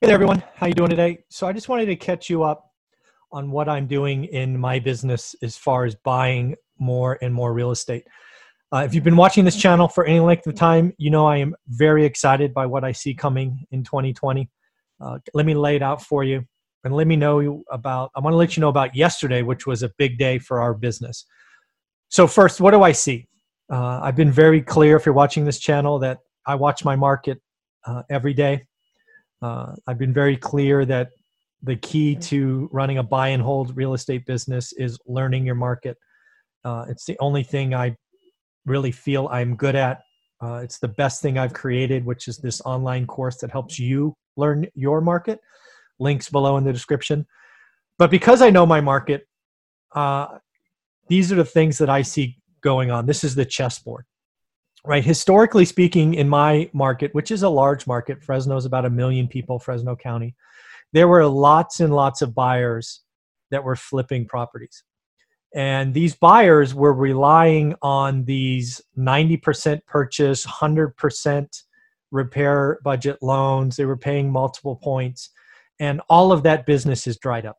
Hey everyone. How you doing today? So I just wanted to catch you up on what I'm doing in my business as far as buying more and more real estate. Uh, if you've been watching this channel for any length of time, you know I am very excited by what I see coming in 2020. Uh, let me lay it out for you and let me know about, I want to let you know about yesterday, which was a big day for our business. So, first, what do I see? Uh, I've been very clear if you're watching this channel that I watch my market uh, every day. Uh, I've been very clear that the key to running a buy and hold real estate business is learning your market. Uh, it's the only thing I really feel I'm good at. Uh, it's the best thing I've created, which is this online course that helps you learn your market. Links below in the description. But because I know my market, uh, these are the things that I see going on. This is the chessboard right? Historically speaking, in my market, which is a large market, Fresno is about a million people, Fresno County, there were lots and lots of buyers that were flipping properties. And these buyers were relying on these 90% purchase, 100% repair budget loans. They were paying multiple points. And all of that business is dried up.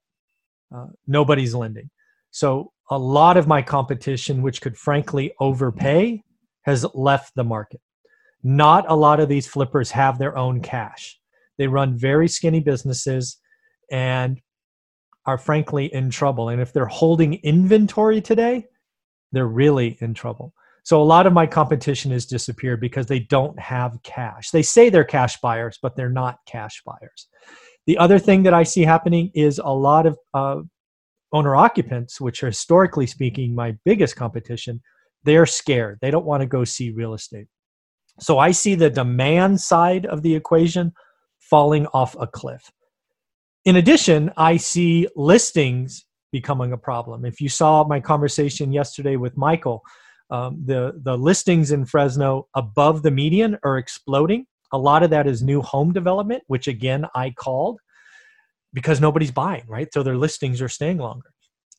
Uh, nobody's lending. So a lot of my competition, which could frankly overpay, has left the market. Not a lot of these flippers have their own cash. They run very skinny businesses and are frankly in trouble. And if they're holding inventory today, they're really in trouble. So a lot of my competition has disappeared because they don't have cash. They say they're cash buyers, but they're not cash buyers. The other thing that I see happening is a lot of uh, owner occupants, which are historically speaking my biggest competition, they're scared. They don't want to go see real estate. So I see the demand side of the equation falling off a cliff. In addition, I see listings becoming a problem. If you saw my conversation yesterday with Michael, um, the, the listings in Fresno above the median are exploding. A lot of that is new home development, which again I called because nobody's buying, right? So their listings are staying longer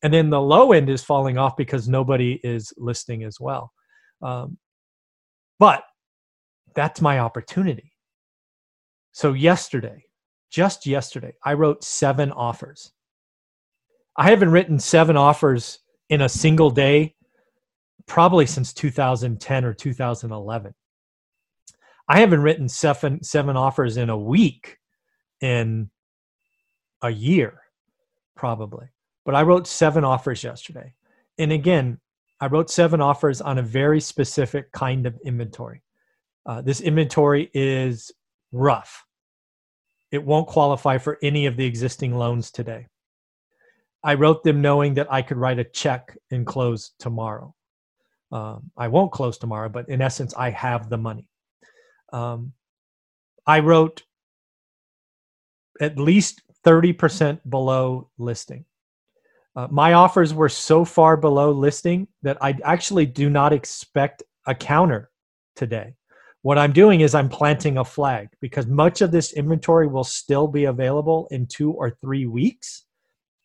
and then the low end is falling off because nobody is listing as well. Um, but that's my opportunity. So yesterday just yesterday i wrote seven offers. I haven't written seven offers in a single day probably since 2010 or 2011 i haven't written seven seven offers in a week in a year probably but I wrote seven offers yesterday. And again, I wrote seven offers on a very specific kind of inventory. Uh, this inventory is rough. It won't qualify for any of the existing loans today. I wrote them knowing that I could write a check and close tomorrow. Um, I won't close tomorrow, but in essence, I have the money. Um, I wrote at least 30% below listing. Uh, my offers were so far below listing that I actually do not expect a counter today. What I'm doing is I'm planting a flag because much of this inventory will still be available in two or three weeks.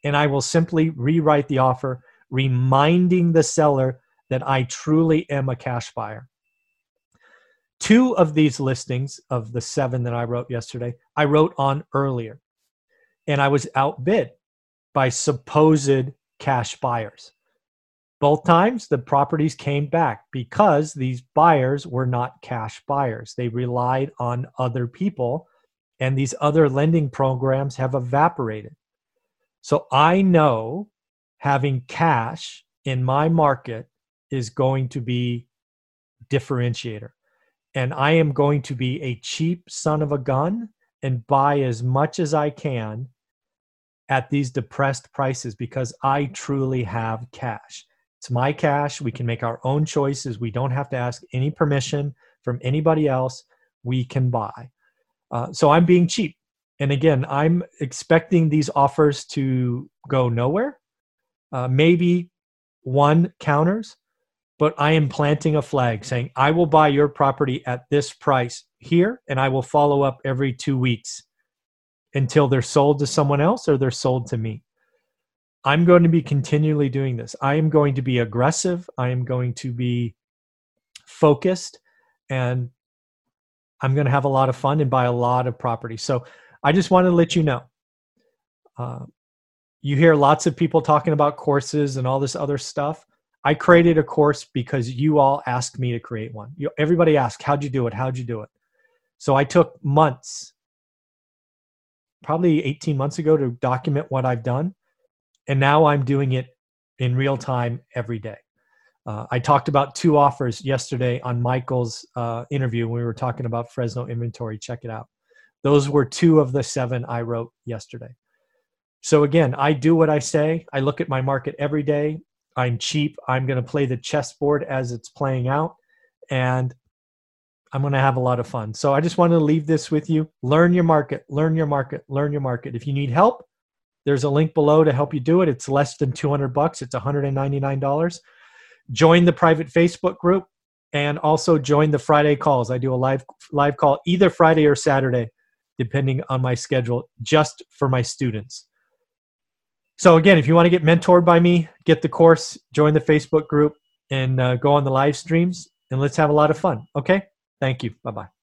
And I will simply rewrite the offer, reminding the seller that I truly am a cash buyer. Two of these listings of the seven that I wrote yesterday, I wrote on earlier and I was outbid by supposed cash buyers. Both times the properties came back because these buyers were not cash buyers. They relied on other people, and these other lending programs have evaporated. So I know having cash in my market is going to be differentiator and i am going to be a cheap son of a gun and buy as much as i can at these depressed prices because I truly have cash. It's my cash. We can make our own choices. We don't have to ask any permission from anybody else. We can buy. Uh, so I'm being cheap. And again, I'm expecting these offers to go nowhere. Uh, maybe one counters, but I am planting a flag saying, I will buy your property at this price here, and I will follow up every two weeks until they're sold to someone else or they're sold to me. I'm going to be continually doing this. I am going to be aggressive. I am going to be focused and I'm going to have a lot of fun and buy a lot of property. So I just wanted to let you know. Uh, you hear lots of people talking about courses and all this other stuff. I created a course because you all asked me to create one. You, everybody asked, How'd you do it? How'd you do it? So I took months, probably 18 months ago, to document what I've done. And now I'm doing it in real time every day. Uh, I talked about two offers yesterday on Michael's uh, interview when we were talking about Fresno inventory. Check it out. Those were two of the seven I wrote yesterday. So again, I do what I say. I look at my market every day. I'm cheap. I'm going to play the chessboard as it's playing out, and I'm going to have a lot of fun. So I just wanted to leave this with you. Learn your market, learn your market, learn your market. If you need help, there's a link below to help you do it. It's less than 200 bucks. It's $199 join the private Facebook group and also join the Friday calls. I do a live live call either Friday or Saturday, depending on my schedule, just for my students. So again, if you want to get mentored by me, get the course, join the Facebook group, and uh, go on the live streams, and let's have a lot of fun. Okay? Thank you. Bye bye.